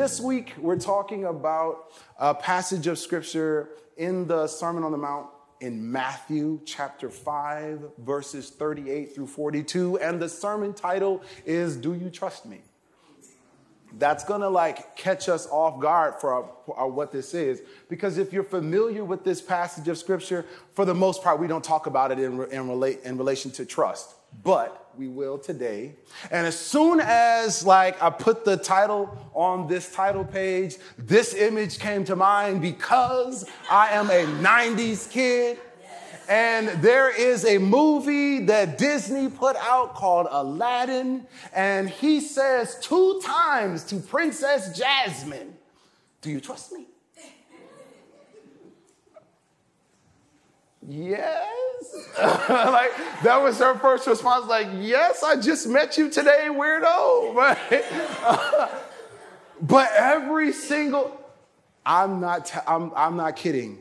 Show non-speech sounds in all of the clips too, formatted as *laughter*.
this week we're talking about a passage of scripture in the Sermon on the Mount in Matthew chapter 5, verses 38 through 42. And the sermon title is Do You Trust Me? That's gonna like catch us off guard for, our, for our, what this is. Because if you're familiar with this passage of scripture, for the most part, we don't talk about it in, in, relate, in relation to trust. But we will today. And as soon as like I put the title on this title page, this image came to mind because I am a 90s kid. And there is a movie that Disney put out called Aladdin. And he says two times to Princess Jasmine, Do you trust me? Yes. *laughs* like that was her first response, like, yes, I just met you today, weirdo. *laughs* *laughs* But, every single, I'm not, t- I'm, I'm not kidding.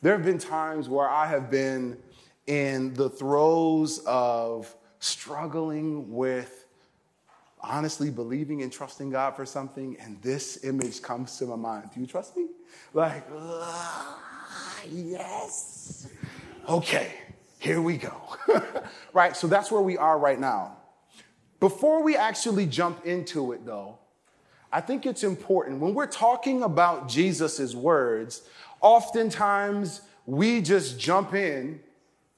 There have been times where I have been in the throes of struggling with honestly believing and trusting God for something, and this image comes to my mind. Do you trust me? Like, yes. Okay, here we go. *laughs* right, so that's where we are right now. Before we actually jump into it, though, I think it's important when we're talking about Jesus' words, oftentimes we just jump in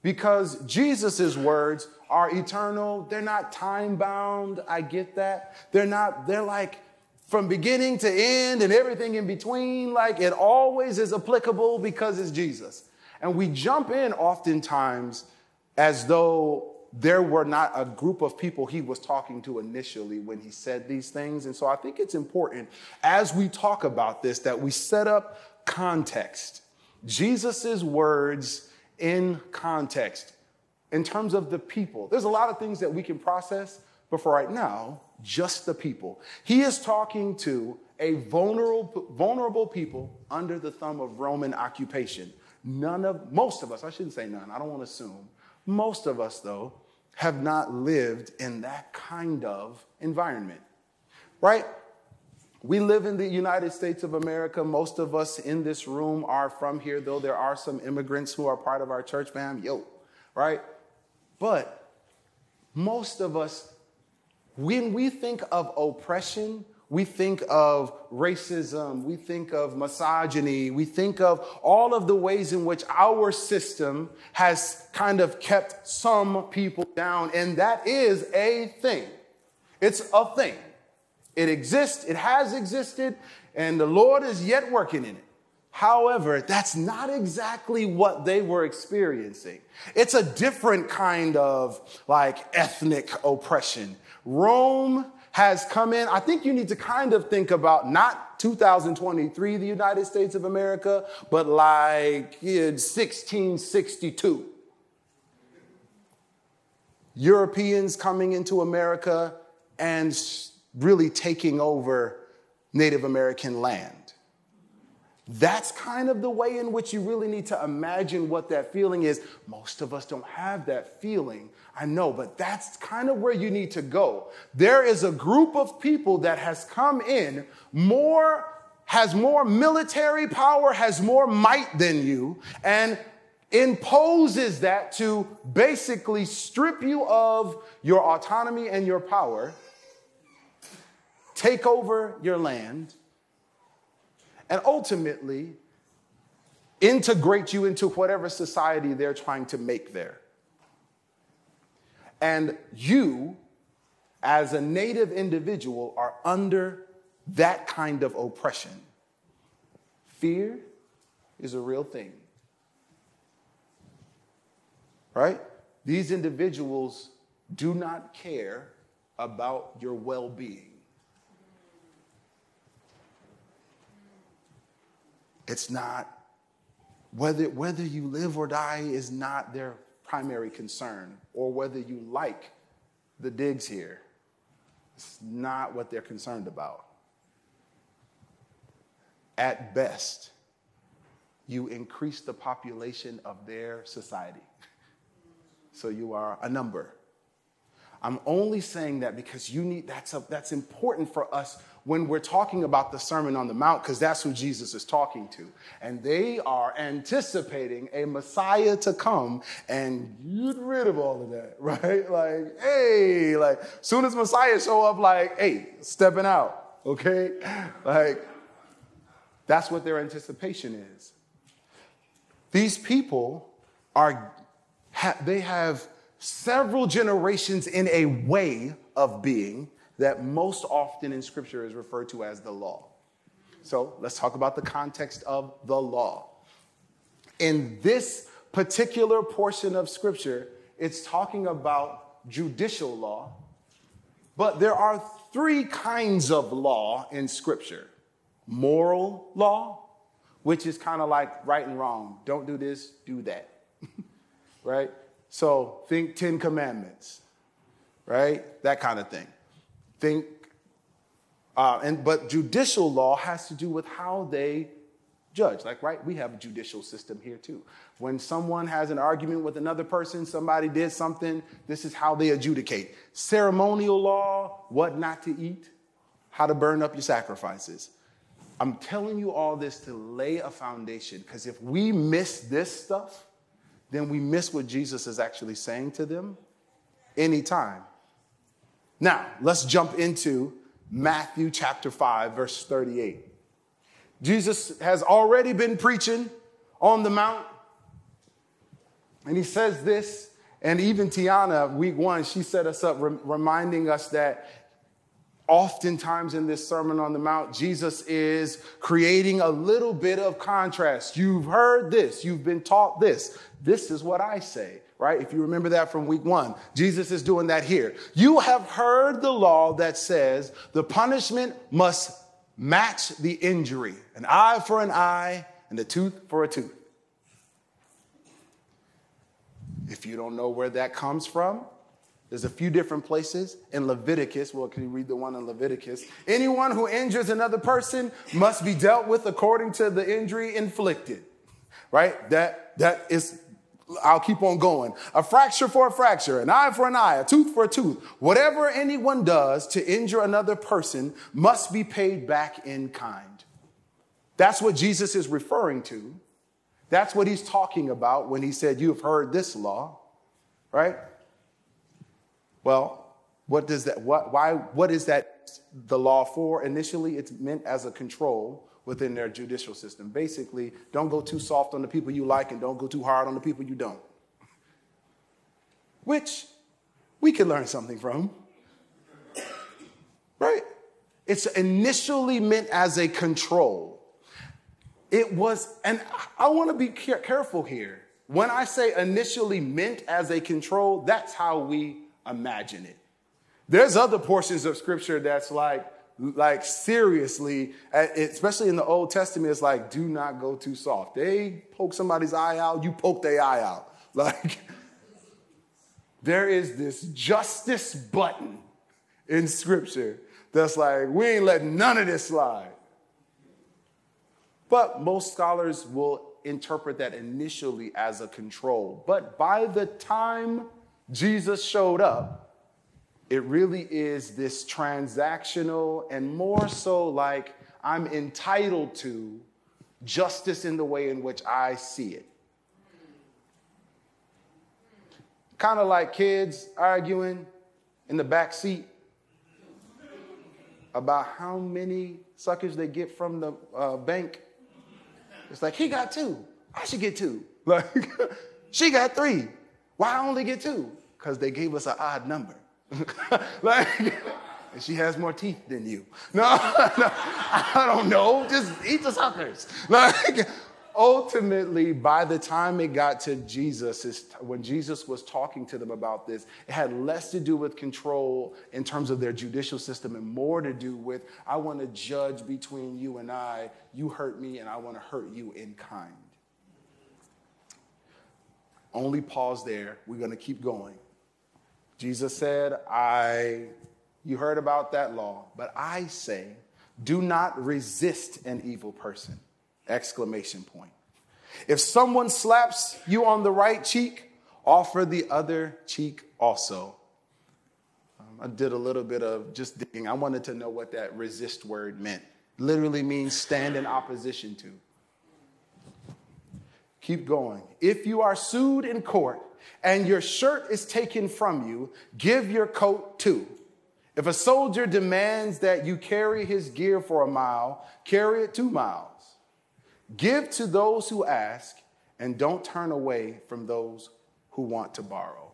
because Jesus' words are eternal. They're not time bound. I get that. They're not, they're like from beginning to end and everything in between. Like it always is applicable because it's Jesus. And we jump in oftentimes as though there were not a group of people he was talking to initially when he said these things. And so I think it's important as we talk about this that we set up context. Jesus' words in context in terms of the people. There's a lot of things that we can process, but for right now, just the people. He is talking to a vulnerable, vulnerable people under the thumb of Roman occupation. None of, most of us, I shouldn't say none, I don't want to assume. Most of us, though, have not lived in that kind of environment, right? We live in the United States of America. Most of us in this room are from here, though there are some immigrants who are part of our church fam. Yo, right? But most of us, when we think of oppression, we think of racism, we think of misogyny, we think of all of the ways in which our system has kind of kept some people down, and that is a thing. It's a thing. It exists, it has existed, and the Lord is yet working in it. However, that's not exactly what they were experiencing. It's a different kind of like ethnic oppression. Rome has come in, I think you need to kind of think about not 2023, the United States of America, but like 1662. Europeans coming into America and really taking over Native American land. That's kind of the way in which you really need to imagine what that feeling is. Most of us don't have that feeling, I know, but that's kind of where you need to go. There is a group of people that has come in more, has more military power, has more might than you, and imposes that to basically strip you of your autonomy and your power, take over your land and ultimately integrate you into whatever society they're trying to make there. And you, as a native individual, are under that kind of oppression. Fear is a real thing. Right? These individuals do not care about your well being. It's not, whether, whether you live or die is not their primary concern, or whether you like the digs here. It's not what they're concerned about. At best, you increase the population of their society. So you are a number. I'm only saying that because you need that's a, that's important for us when we're talking about the Sermon on the Mount, because that's who Jesus is talking to. And they are anticipating a Messiah to come and get rid of all of that, *laughs* right? Like, hey, like, soon as Messiah show up, like, hey, stepping out, okay? Like, that's what their anticipation is. These people are, they have several generations in a way of being that most often in Scripture is referred to as the law. So let's talk about the context of the law. In this particular portion of Scripture, it's talking about judicial law, but there are three kinds of law in Scripture moral law, which is kind of like right and wrong. Don't do this, do that. *laughs* right? So think Ten Commandments, right? That kind of thing. Think, uh, and but judicial law has to do with how they judge. Like, right? We have a judicial system here too. When someone has an argument with another person, somebody did something, this is how they adjudicate. Ceremonial law, what not to eat, how to burn up your sacrifices. I'm telling you all this to lay a foundation because if we miss this stuff, then we miss what Jesus is actually saying to them anytime. Now, let's jump into Matthew chapter 5, verse 38. Jesus has already been preaching on the Mount, and he says this, and even Tiana, week one, she set us up, reminding us that oftentimes in this Sermon on the Mount, Jesus is creating a little bit of contrast. You've heard this, you've been taught this. This is what I say, right? If you remember that from week one, Jesus is doing that here. You have heard the law that says the punishment must match the injury an eye for an eye and a tooth for a tooth. If you don't know where that comes from, there's a few different places in Leviticus. Well, can you read the one in Leviticus? Anyone who injures another person must be dealt with according to the injury inflicted. Right? That that is I'll keep on going. A fracture for a fracture, an eye for an eye, a tooth for a tooth. Whatever anyone does to injure another person must be paid back in kind. That's what Jesus is referring to. That's what he's talking about when he said, You have heard this law, right? Well, what does that, what, why, what is that the law for? Initially, it's meant as a control within their judicial system. Basically, don't go too soft on the people you like and don't go too hard on the people you don't. Which we can learn something from. Right? It's initially meant as a control. It was, and I want to be careful here. When I say initially meant as a control, that's how we imagine it. There's other portions of scripture that's like, like seriously, eh, especially in the Old Testament, it's like, do not go too soft. They poke somebody's eye out, you poke their eye out. *laughs* Like, there is this justice button in scripture that's like, we ain't letting none of this slide. But most scholars will interpret that initially as a control. But by the time Jesus showed up, it really is this transactional and more so like I'm entitled to justice in the way in which I see it. Kind of like kids arguing in the back seat about how many suckers they get from the uh, bank. It's like, he got two. I should get two. *laughs* Like, *laughs* she got three. Why I only get two? Because they gave us an odd number. *laughs* like, and she has more teeth than you. No, *laughs* no, I don't know. Just eat the suckers. *laughs* Like, ultimately, by the time it got to Jesus, when Jesus was talking to them about this, it had less to do with control in terms of their judicial system and more to do with, I want to judge between you and I. You hurt me, and I want to hurt you in kind. Only pause there. We're going to keep going. Jesus said, I, you heard about that law, but I say, do not resist an evil person. Exclamation point. If someone slaps you on the right cheek, offer the other cheek also. Um, I did a little bit of just digging. I wanted to know what that resist word meant. Literally means stand in opposition to. Keep going. If you are sued in court and your shirt is taken from you, give your coat too. If a soldier demands that you carry his gear for a mile, carry it two miles. Give to those who ask, and don't turn away from those who want to borrow.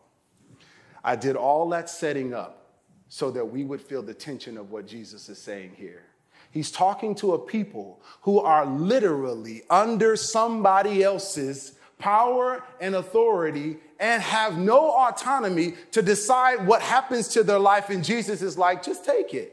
I did all that setting up so that we would feel the tension of what Jesus is saying here. He's talking to a people who are literally under somebody else's power and authority and have no autonomy to decide what happens to their life. And Jesus is like, just take it.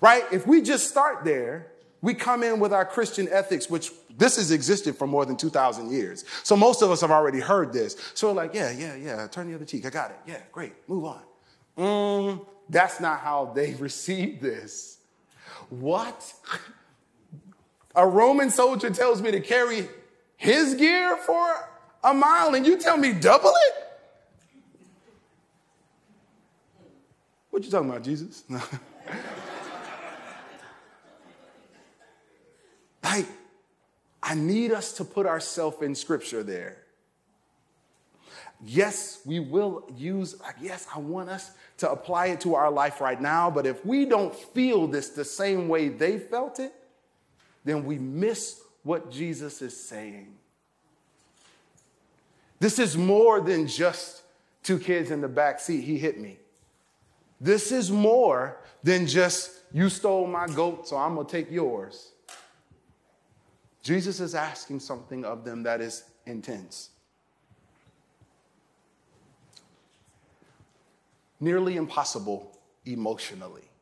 Right? If we just start there, we come in with our Christian ethics, which this has existed for more than 2,000 years. So most of us have already heard this. So we're like, yeah, yeah, yeah, turn the other cheek. I got it. Yeah, great. Move on. Mm, that's not how they *laughs* received this. What? A Roman soldier tells me to carry his gear for a mile and you tell me double it? What you talking about, Jesus? *laughs* like, I need us to put ourselves in scripture there. Yes, we will use, like, yes, I want us to apply it to our life right now, but if we don't feel this the same way they felt it, then we miss what Jesus is saying. This is more than just two kids in the back seat, he hit me. This is more than just you stole my goat, so I'm going to take yours. Jesus is asking something of them that is intense. Nearly impossible emotionally. *laughs*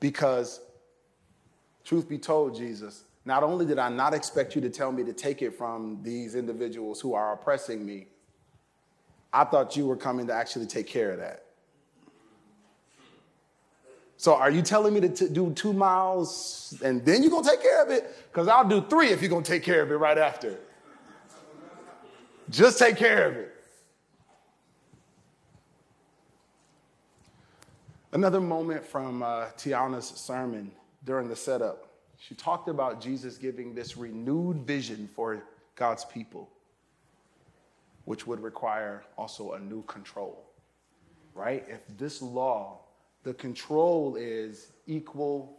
Because, truth be told, Jesus, not only did I not expect you to tell me to take it from these individuals who are oppressing me, I thought you were coming to actually take care of that. So are you telling me to t- do two miles and then you're going to take care of it? Because I'll do three if you're going to take care of it right after. Just take care of it. Another moment from uh, Tiana's sermon during the setup. She talked about Jesus giving this renewed vision for God's people, which would require also a new control, right? If this law the control is equal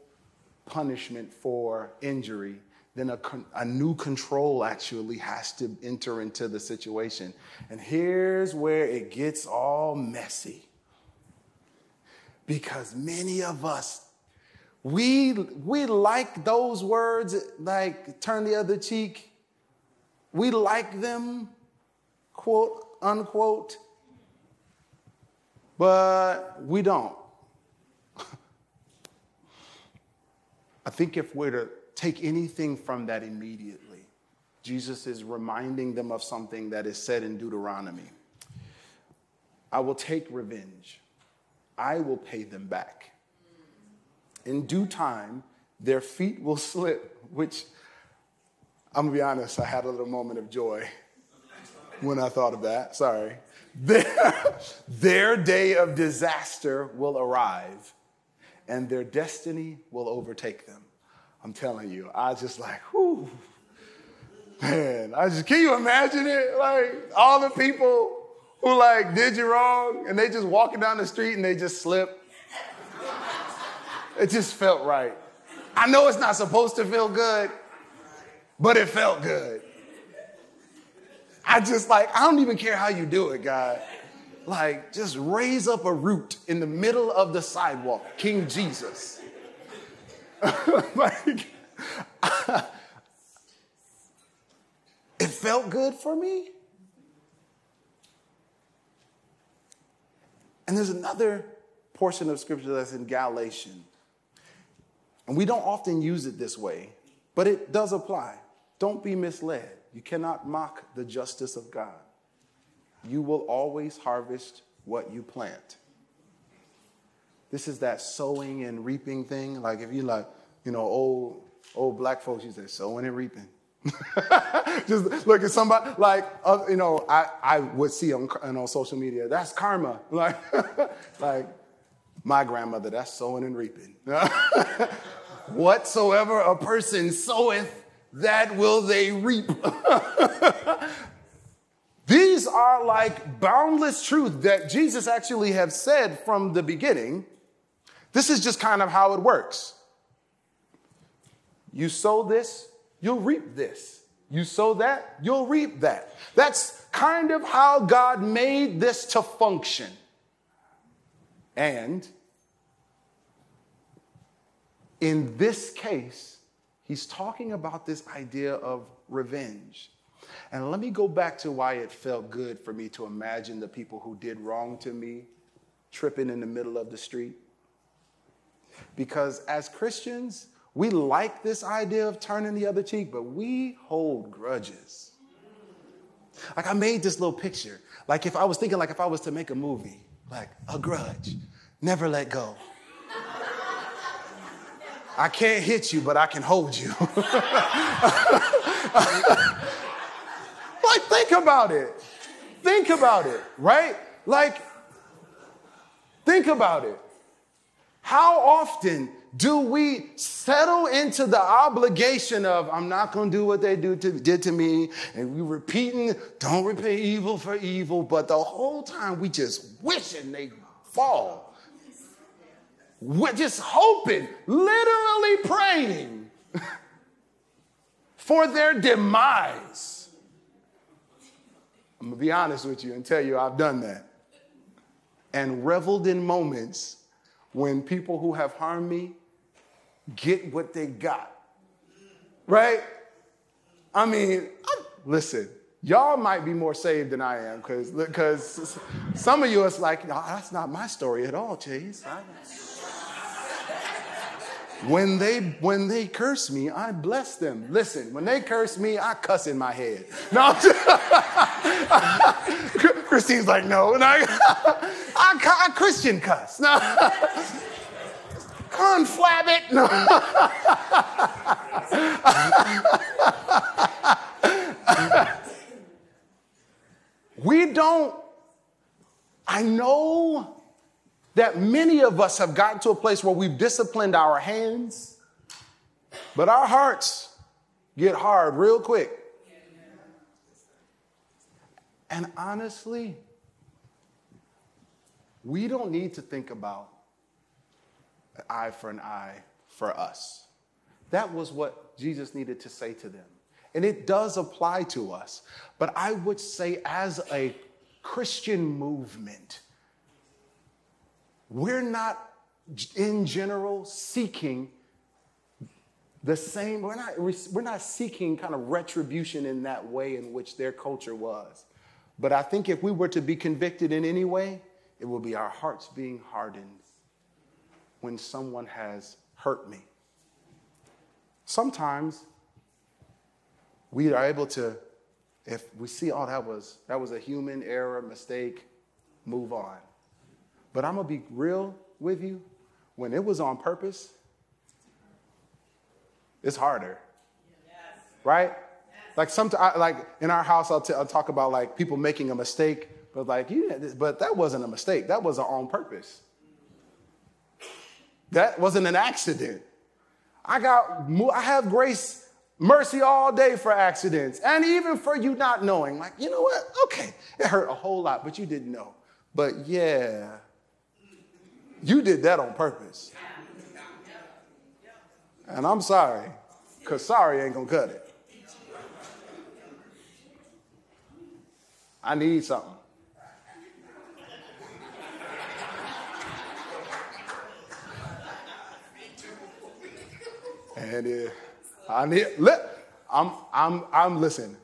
punishment for injury, then a, a new control actually has to enter into the situation. And here's where it gets all messy. Because many of us, we, we like those words like turn the other cheek. We like them, quote, unquote, but we don't. *laughs* I think if we're to take anything from that immediately, Jesus is reminding them of something that is said in Deuteronomy I will take revenge, I will pay them back. In due time, their feet will slip, which I'm gonna be honest, I had a little moment of joy when I thought of that. Sorry. Their, *laughs* their day of disaster will arrive and their destiny will overtake them. I'm telling you, I just like, whoo, man, I just, can you imagine it? Like all the people who like did you wrong and they just walking down the street and they just slip. It just felt right. I know it's not supposed to feel good, but it felt good. I just like, I don't even care how you do it, God like just raise up a root in the middle of the sidewalk, King Jesus. *laughs* like, *laughs* it felt good for me. And there's another portion of scripture that's in Galatians. And we don't often use it this way, but it does apply. Don't be misled. You cannot mock the justice of God you will always harvest what you plant. This is that sowing and reaping thing. Like if you like, you know, old old black folks used to say sowing and reaping. *laughs* just look at somebody like uh, you know I, I would see on, on social media that's karma *laughs* like like my grandmother that's sowing and reaping *laughs* whatsoever a person soweth that will they reap *laughs* these are like boundless truth that jesus actually have said from the beginning this is just kind of how it works you sow this you'll reap this. You sow that, you'll reap that. That's kind of how God made this to function. And in this case, he's talking about this idea of revenge. And let me go back to why it felt good for me to imagine the people who did wrong to me tripping in the middle of the street. Because as Christians, we like this idea of turning the other cheek, but we hold grudges. Like I made this little picture. Like if I was thinking, like if I was to make a movie, like a grudge, never let go. I can't hit you, but I can hold you. *laughs* like think about it. Think about it, right? Like, think about it. How often do we settle into the obligation of, I'm not going to do what they do to, did to me, and we repeating, don't repay evil for evil, but the whole time we just wishing they fall. We're just hoping, literally praying *laughs* for their demise. I'm going to be honest with you and tell you I've done that. And reveled in moments when people who have harmed me get what they got. Right? I mean, I'm, listen, y'all might be more saved than I am because because some of you it's like, no, that's not my story at all, Chase. When they when they curse me, I bless them. Listen, when they curse me, I cuss in my head. *laughs* No, *laughs* Christine's like, no, no *laughs* I, I, I Christian cuss. No conflab it. No. we don't, I know that many of us have gotten to a place where we've disciplined our hands, but our hearts get hard real quick. And honestly, we don't need to think about eye for an eye for us. That was what Jesus needed to say to them. And it does apply to us. But I would say, as a Christian movement, we're not in general seeking the same, we're not, we're not seeking kind of retribution in that way in which their culture was. But I think if we were to be convicted in any way, it will be our hearts being hardened when someone has hurt me. Sometimes we are able to, if we see, oh, that was that was a human error, mistake, move on. But I'm gonna be real with you. When it was on purpose, it's harder. Yes. Right? Yes. Like some, like in our house, I'll, t- I'll talk about like people making a mistake, but like, yeah, but that wasn't a mistake. That was on purpose. That wasn't an accident. I got, I have grace, mercy all day for accidents, and even for you not knowing. Like, you know what? Okay, it hurt a whole lot, but you didn't know. But yeah, you did that on purpose. And I'm sorry, because sorry ain't gonna cut it. I need something. And uh, I need, I'm, I'm, I'm listening.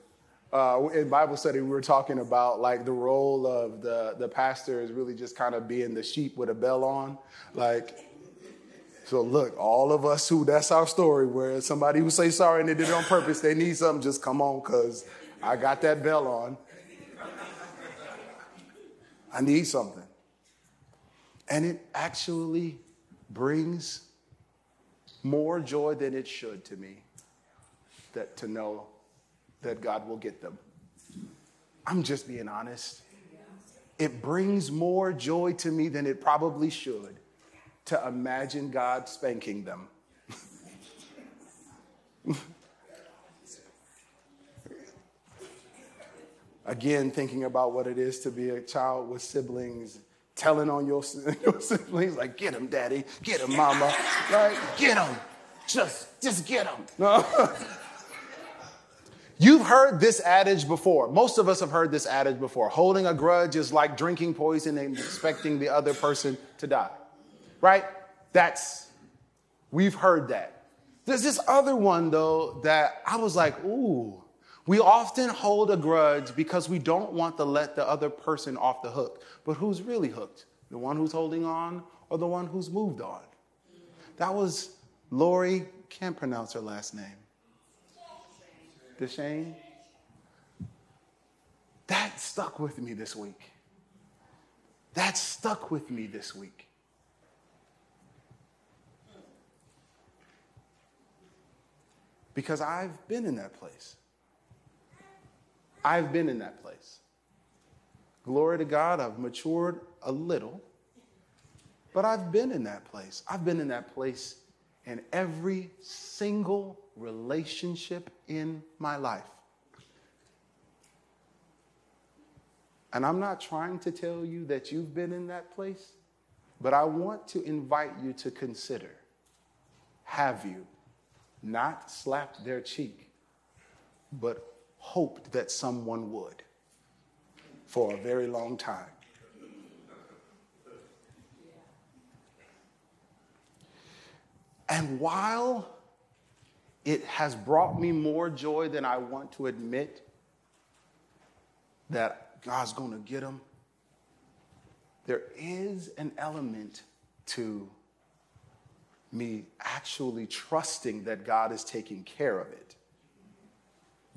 Uh, in Bible study, we were talking about like the role of the, the pastor is really just kind of being the sheep with a bell on. Like, so look, all of us who, that's our story, where somebody who say sorry and they did it on purpose, they need something, just come on, because I got that bell on. I need something. And it actually brings more joy than it should to me that to know that God will get them. I'm just being honest. It brings more joy to me than it probably should to imagine God spanking them. *laughs* Again, thinking about what it is to be a child with siblings, telling on your, *laughs* your siblings, like, get him, daddy, get him, mama, right? Get him. Just, just get him. No. *laughs* You've heard this adage before. Most of us have heard this adage before. Holding a grudge is like drinking poison and expecting the other person to die. Right? That's, we've heard that. There's this other one, though, that I was like, ooh. We often hold a grudge because we don't want to let the other person off the hook. But who's really hooked? The one who's holding on or the one who's moved on? That was Lori, can't pronounce her last name. Deschene. That stuck with me this week. That stuck with me this week. Because I've been in that place. I've been in that place. Glory to God, I've matured a little, but I've been in that place. I've been in that place in every single relationship in my life. And I'm not trying to tell you that you've been in that place, but I want to invite you to consider have you not slapped their cheek, but hoped that someone would for a very long time? And while it has brought me more joy than I want to admit that God's going to get them, there is an element to me actually trusting that God is taking care of it,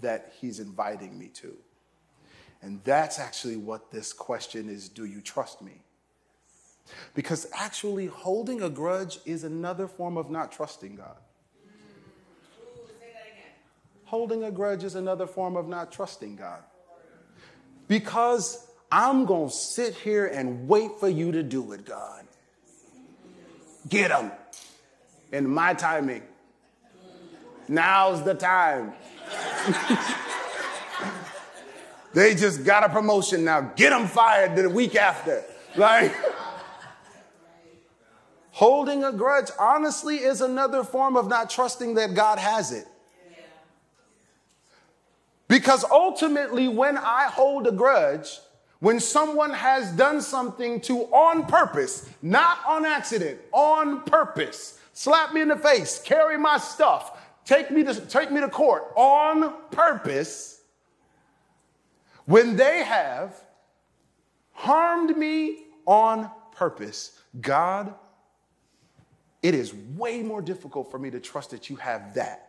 that He's inviting me to. And that's actually what this question is do you trust me? Because actually, holding a grudge is another form of not trusting God. Holding a grudge is another form of not trusting God. Because I'm going to sit here and wait for you to do it, God. Get them in my timing. Now's the time. *laughs* they just got a promotion now. Get them fired the week after. Like, *laughs* Holding a grudge, honestly, is another form of not trusting that God has it. Because ultimately, when I hold a grudge, when someone has done something to on purpose, not on accident, on purpose, slap me in the face, carry my stuff, take me to, take me to court on purpose, when they have harmed me on purpose, God it is way more difficult for me to trust that you have that.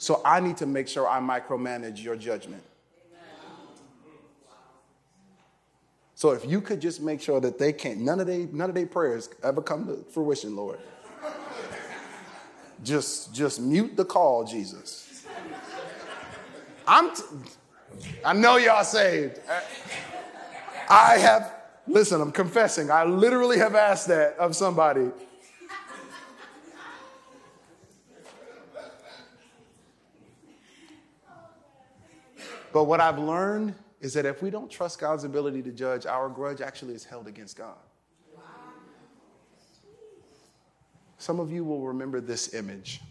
So I need to make sure I micromanage your judgment. So if you could just make sure that they can't, none of their none of their prayers ever come to fruition, Lord. just just mute the call, Jesus. I'm t- I know y'all saved. I have listen, I'm confessing. I literally have asked that of somebody But what I've learned is that if we don't trust God's ability to judge, our grudge actually is held against God. Some of you will remember this image.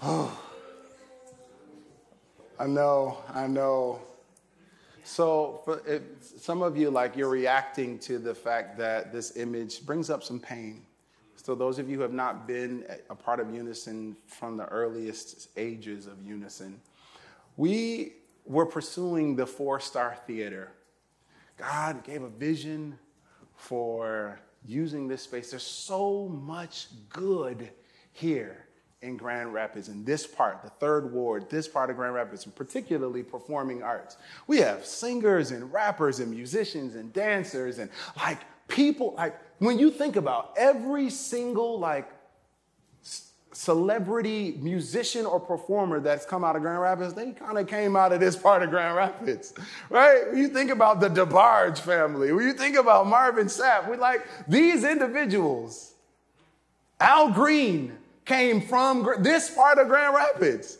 Oh, *sighs* I know, I know. So, for some of you, like you're reacting to the fact that this image brings up some pain. So, those of you who have not been a part of Unison from the earliest ages of Unison, we were pursuing the four star theater. God gave a vision for using this space. There's so much good here in Grand Rapids, in this part, the third ward, this part of Grand Rapids, and particularly performing arts. We have singers and rappers and musicians and dancers and like people, like when you think about every single like celebrity musician or performer that's come out of Grand Rapids, they kind of came out of this part of Grand Rapids, right? When you think about the DeBarge family, when you think about Marvin Sapp, we like these individuals. Al Green came from this part of Grand Rapids.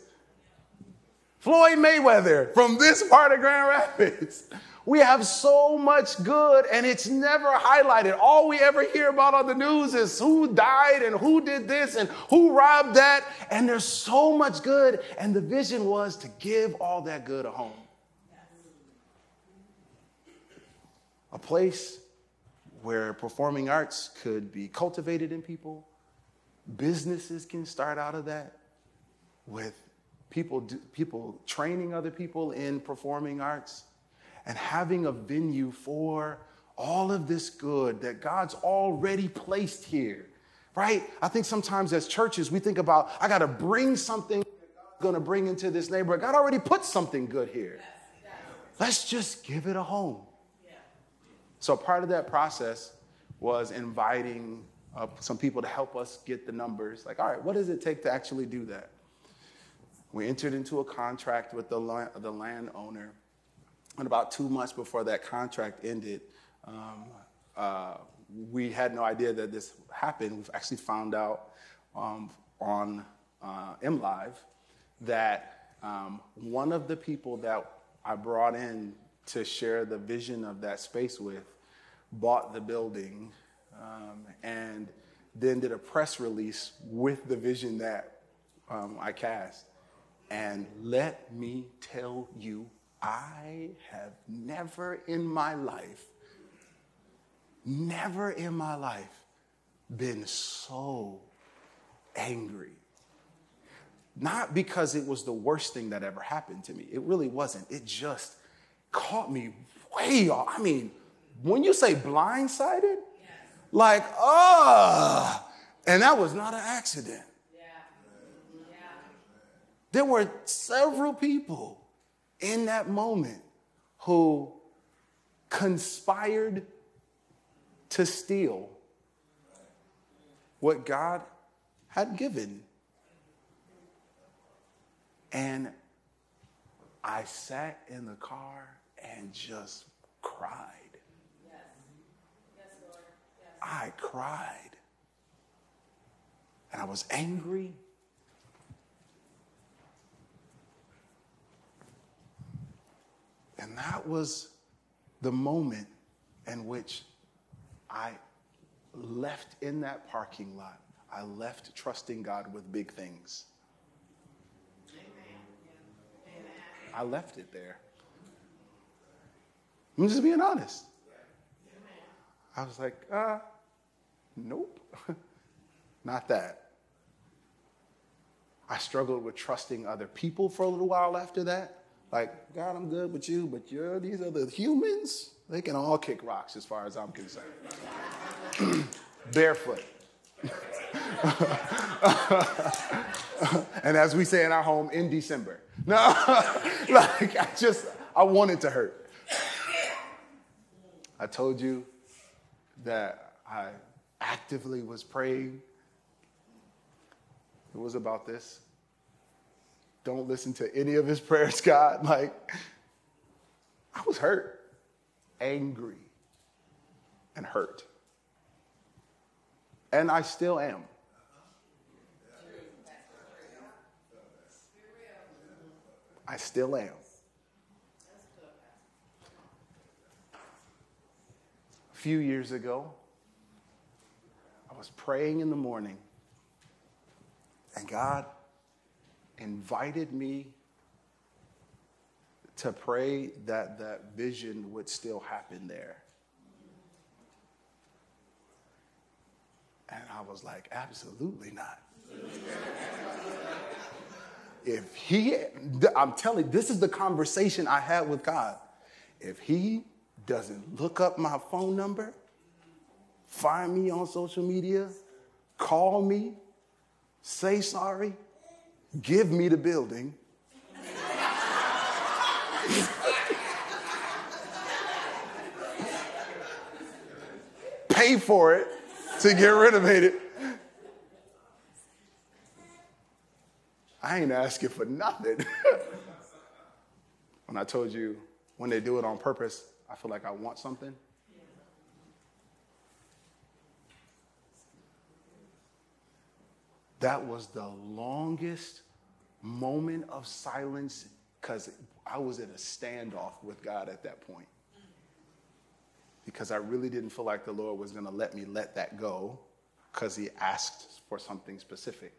Floyd Mayweather from this part of Grand Rapids. We have so much good and it's never highlighted. All we ever hear about on the news is who died and who did this and who robbed that. And there's so much good. And the vision was to give all that good a home. A place where performing arts could be cultivated in people. Businesses can start out of that with people, people training other people in performing arts and having a venue for all of this good that God's already placed here, right? I think sometimes as churches, we think about, I got to bring something going to bring into this neighborhood. God already put something good here. Let's just give it a home. So, part of that process was inviting uh, some people to help us get the numbers. Like, all right, what does it take to actually do that? We entered into a contract with the, land, the landowner and about two months before that contract ended, um, uh, we had no idea that this happened. We've actually found out um, on uh, MLive that um, one of the people that I brought in to share the vision of that space with bought the building um, and then did a press release with the vision that um, I cast. And let me tell you I have never in my life, never in my life been so angry. Not because it was the worst thing that ever happened to me. It really wasn't. It just caught me way off. I mean, when you say blindsided, yes. like, ah, oh, and that was not an accident. Yeah. Yeah. There were several people in that moment who conspired to steal what God had given. And I sat in the car and just cried. Yes. Yes, Lord. Yes. I cried. And I was angry And that was the moment in which I left in that parking lot. I left trusting God with big things. I left it there. I'm just being honest. I was like, uh, nope, *laughs* not that. I struggled with trusting other people for a little while after that. Like, God, I'm good with you, but you're these other humans, they can all kick rocks as far as I'm concerned. *clears throat* Barefoot. *laughs* and as we say in our home, in December. *laughs* No, like I just, I wanted to hurt. I told you that I actively was praying. It was about this don't listen to any of his *laughs* prayers, God. Like, I was hurt, angry, and hurt. And I still am. I still am. A few years ago, I was praying in the morning, and God invited me to pray that that vision would still happen there. And I was like, absolutely not. *laughs* if he, I'm telling you, this is the conversation I had with God. If he doesn't look up my phone number, find me on social media, call me, say sorry, give me the building. Pay for it to get renovated. I ain't asking for nothing. *laughs* when I told you when they do it on purpose, I feel like I want something. That was the longest moment of silence because I was in a standoff with God at that point. Because I really didn't feel like the Lord was going to let me let that go because He asked for something specific.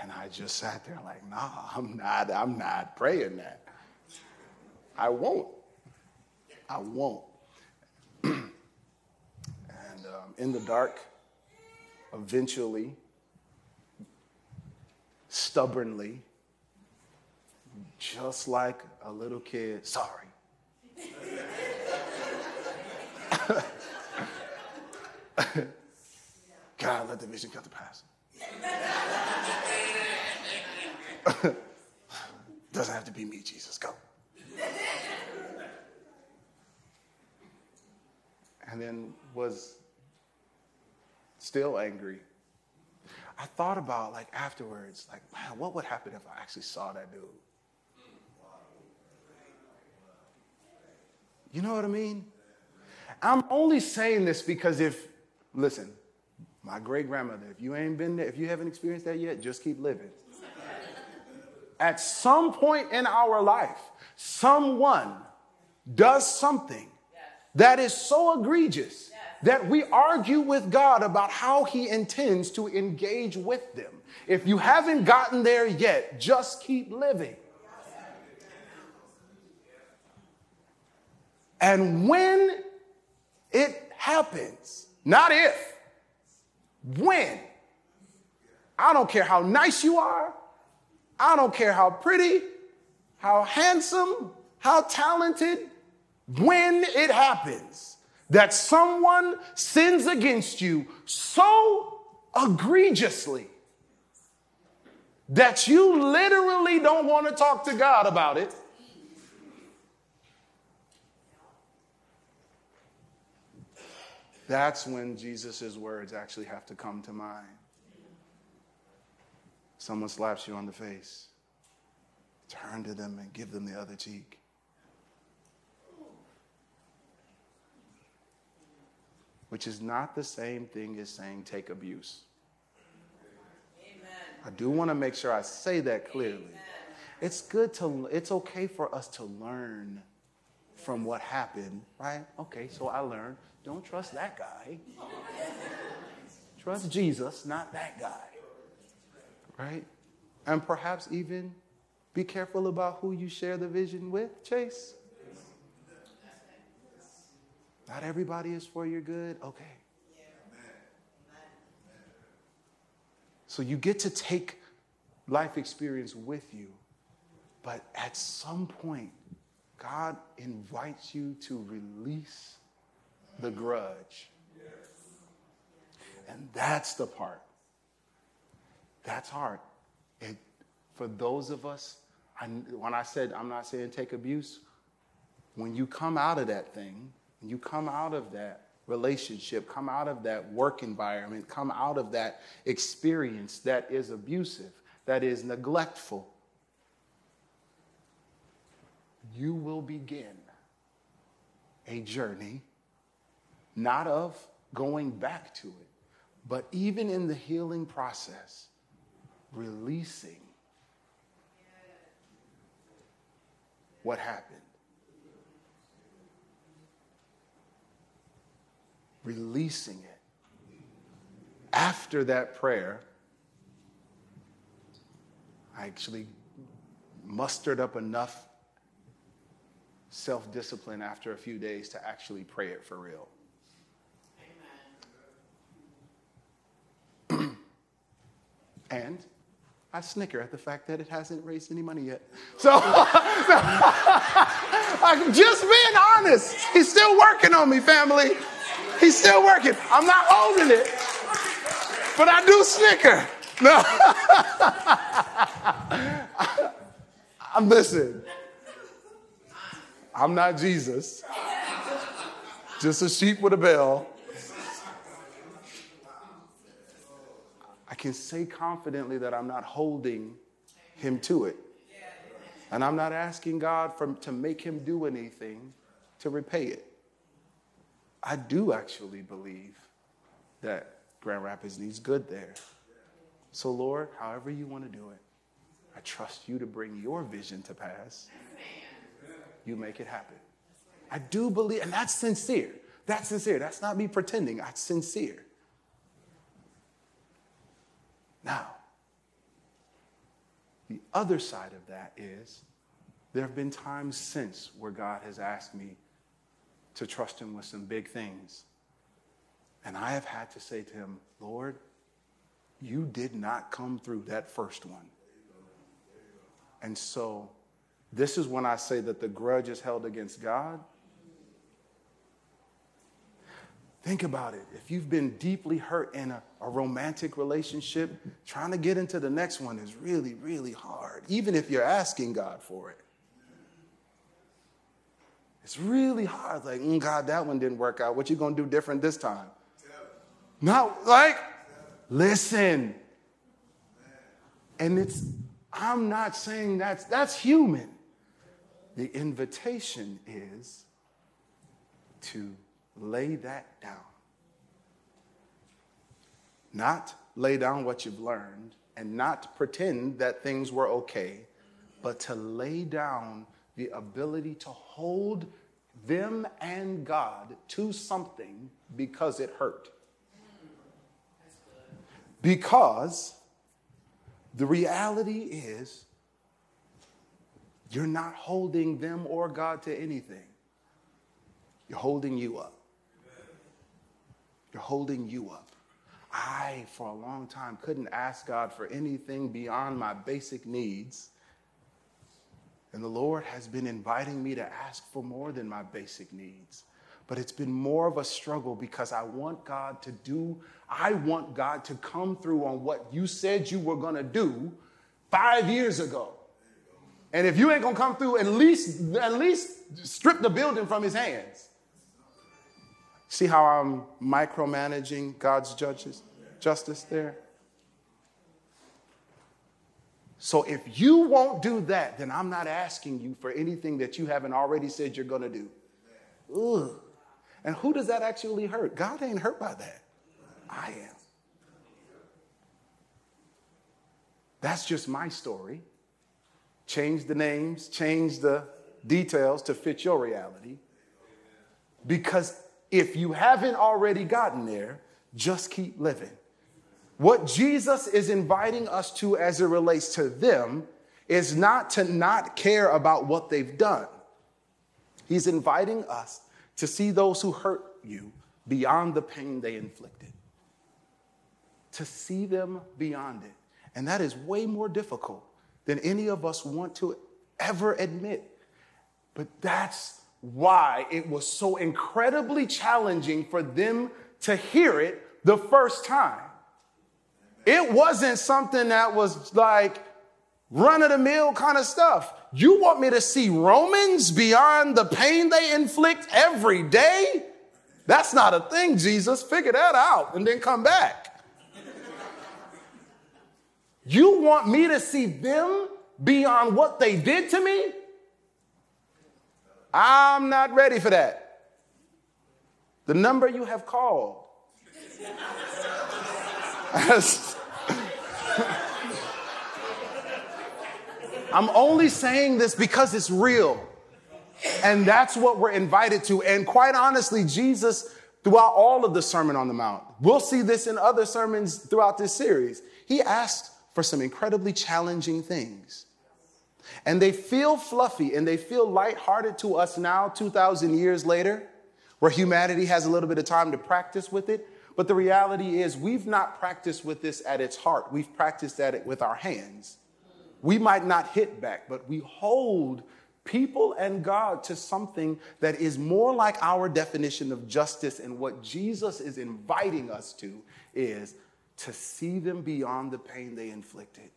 And I just sat there like, nah, I'm not, I'm not praying that. I won't. I won't. *clears throat* and um, in the dark, eventually, stubbornly, just like a little kid, sorry. *laughs* God, let the vision come to pass. *laughs* Doesn't have to be me, Jesus. Go. and then was still angry. I thought about like afterwards, like, man, what would happen if I actually saw that dude? You know what I mean? I'm only saying this because if, listen, my great grandmother, if you ain't been there, if you haven't experienced that yet, just keep living. At some point in our life, someone does something that is so egregious that we argue with God about how He intends to engage with them. If you haven't gotten there yet, just keep living. And when it happens, not if, when, I don't care how nice you are, I don't care how pretty, how handsome, how talented, when it happens that someone sins against you so egregiously that you literally don't want to talk to God about it. That's when Jesus' words actually have to come to mind. Someone slaps you on the face, turn to them and give them the other cheek. Which is not the same thing as saying take abuse. Amen. I do want to make sure I say that clearly. Amen. It's good to, it's okay for us to learn from what happened, right? Okay, so I learned don't trust that guy. trust Jesus, not that guy, right? And perhaps even be careful about who you share the vision with, Chase. Not everybody is for your good? Okay. So you get to take life experience with you, but at some point, God invites you to release the grudge. And that's the part. That's hard. For those of us, I, when I said, I'm not saying take abuse, when you come out of that thing, you come out of that relationship, come out of that work environment, come out of that experience that is abusive, that is neglectful, you will begin a journey not of going back to it, but even in the healing process, releasing what happened. Releasing it. After that prayer, I actually mustered up enough self discipline after a few days to actually pray it for real. *clears throat* and I snicker at the fact that it hasn't raised any money yet. *laughs* So, *laughs* I'm just being honest. He's still working on me, family. He's still working. I'm not holding it, but I do snicker. No. *laughs* I'm listen. I'm not Jesus. Just a sheep with a bell. I can say confidently that I'm not holding him to it. And I'm not asking God for, to make him do anything to repay it. I do actually believe that Grand Rapids needs good there. So, Lord, however you want to do it, I trust you to bring your vision to pass. You make it happen. I do believe, and that's sincere. That's sincere. That's not me pretending. That's sincere. Now, the other side of that is there have been times since where God has asked me to trust Him with some big things. And I have had to say to Him, Lord, you did not come through that first one. And so, this is when I say that the grudge is held against God Think about it. If you've been deeply hurt in a, a, romantic relationship, trying to get into the next one is really, really hard, even if you're asking God for it. It's really hard. Like, mm, God, that one didn't work out. What you gonna do different this time? Not like, listen. And it's, I'm not saying that's that's human. The invitation is to lay that down. Not lay down what you've learned and not pretend that things were okay, but to lay down the ability to hold them and God to something because it hurt. Because the reality is, you're not holding them or God to anything. You're holding you up. You're holding you up. I, for a long time, couldn't ask God for anything beyond my basic needs. And the Lord has been inviting me to ask for more than my basic needs. But it's been more of a struggle because I want God to do, I want God to come through on what you said you were to do five years ago. And if you ain't to come through, at least, at least strip the building from his hands. See how I'm micromanaging God's judges, justice there? So if you won't do that, then I'm not asking you for anything that you haven't already said you're going to do. Ugh. And who does that actually hurt? God ain't hurt by that. I am. That's just my story. Change the names, change the details to fit your reality. Because if you haven't already gotten there, just keep living. What Jesus is inviting us to as it relates to them is not to not care about what they've done. He's inviting us to see those who hurt you beyond the pain they inflicted, to see them beyond it. And that is way more difficult than any of us want to ever admit. But that's why it was so incredibly challenging for them to hear it the first time. It wasn't something that was like run of the mill kind of stuff. You want me to see Romans beyond the pain they inflict every day? That's not a thing, Jesus. Figure that out and then come back. You want me to see them beyond what they did to me? I'm not ready for that. The number you have called. *laughs* I'm only saying this because it's real. And that's what we're invited to. And quite honestly, Jesus, throughout all of the Sermon on the Mount, we'll see this in other sermons throughout this series, he asked for some incredibly challenging things. And they feel fluffy and they feel lighthearted to us now, 2,000 years later, where humanity has a little bit of time to practice with it. But the reality is, we've not practiced with this at its heart. We've practiced at it with our hands. We might not hit back, but we hold people and God to something that is more like our definition of justice. And what Jesus is inviting us to is to see them beyond the pain they inflicted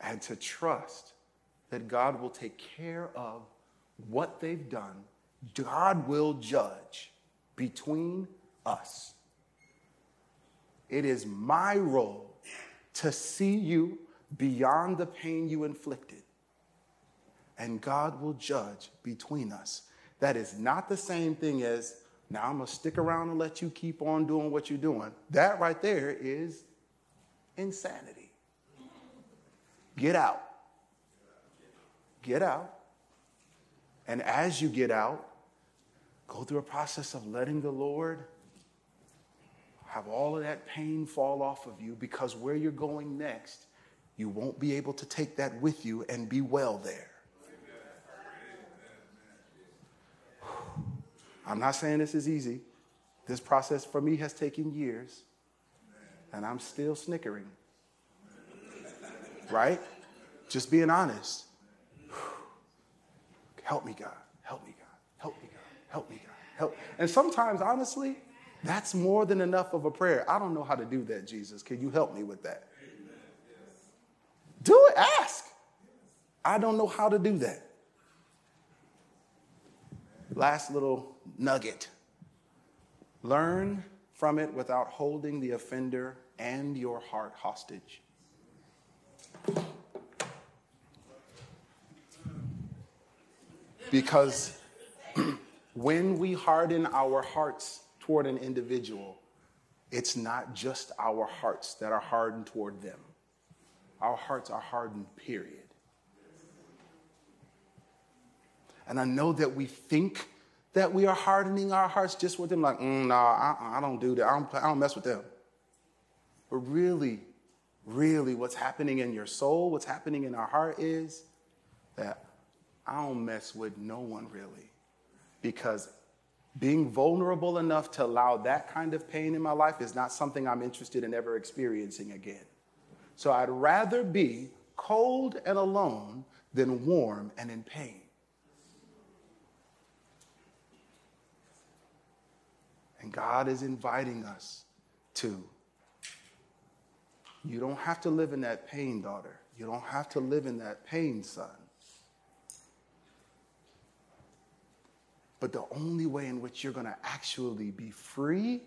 and to trust that God will take care of what they've done. God will judge. between us. It is my role to see you beyond the pain you inflicted, and God will judge between us. That is not the same thing as now I'm going to stick around and let you keep on doing what you're doing. That right there is insanity. Get out. Get out. And as you get out, go through a process of letting the Lord have all of that pain fall off of you because where you're going next, you won't be able to take that with you and be well there. *sighs* I'm not saying this is easy. This process for me has taken years, and I'm still snickering. Right? Just being honest. *sighs* Help me, God. Help me, God. Help. And sometimes, honestly, that's more than enough of a prayer. I don't know how to do that, Jesus. Can you help me with that? Do it. Ask. I don't know how to do that. Last little nugget learn from it without holding the offender and your heart hostage. Because *clears throat* when we harden our hearts toward an individual, it's not just our hearts that are hardened toward them. Our hearts are hardened, period. And I know that we think that we are hardening our hearts just with them, like, mm, nah, I, I don't do that. I don't, I don't mess with them. But really, really, what's happening in your soul, what's happening in our heart is that I don't mess with no one really. Because being vulnerable enough to allow that kind of pain in my life is not something I'm interested in ever experiencing again. So I'd rather be cold and alone than warm and in pain. And God is inviting us to. You don't have to live in that pain, daughter. You don't have to live in that pain, son. But the only way in which you're going to actually be free,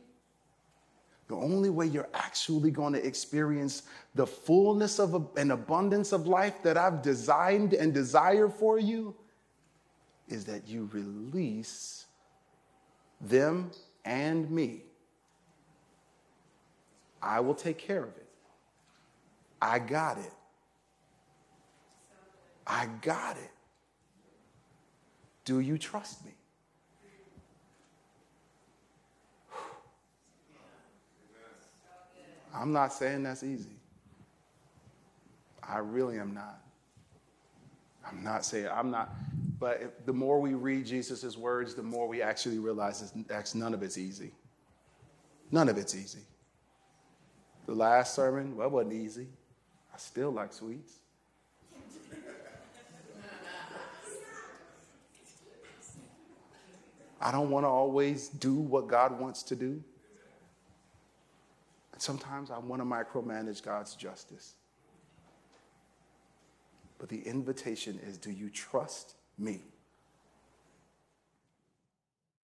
the only way you're actually going to experience the fullness of a, an abundance of life that I've designed and desire for you, is that you release them and me. I will take care of it. I got it. I got it. Do you trust me? I'm not saying that's easy. I really am not. I'm not saying, I'm not, but if, the more we read Jesus' words, the more we actually realize that none of it's easy. None of it's easy. The last sermon, well, it wasn't easy. I still like sweets. I don't want to always do what God wants to do. And sometimes I want to micromanage God's justice. But the invitation is do you trust me?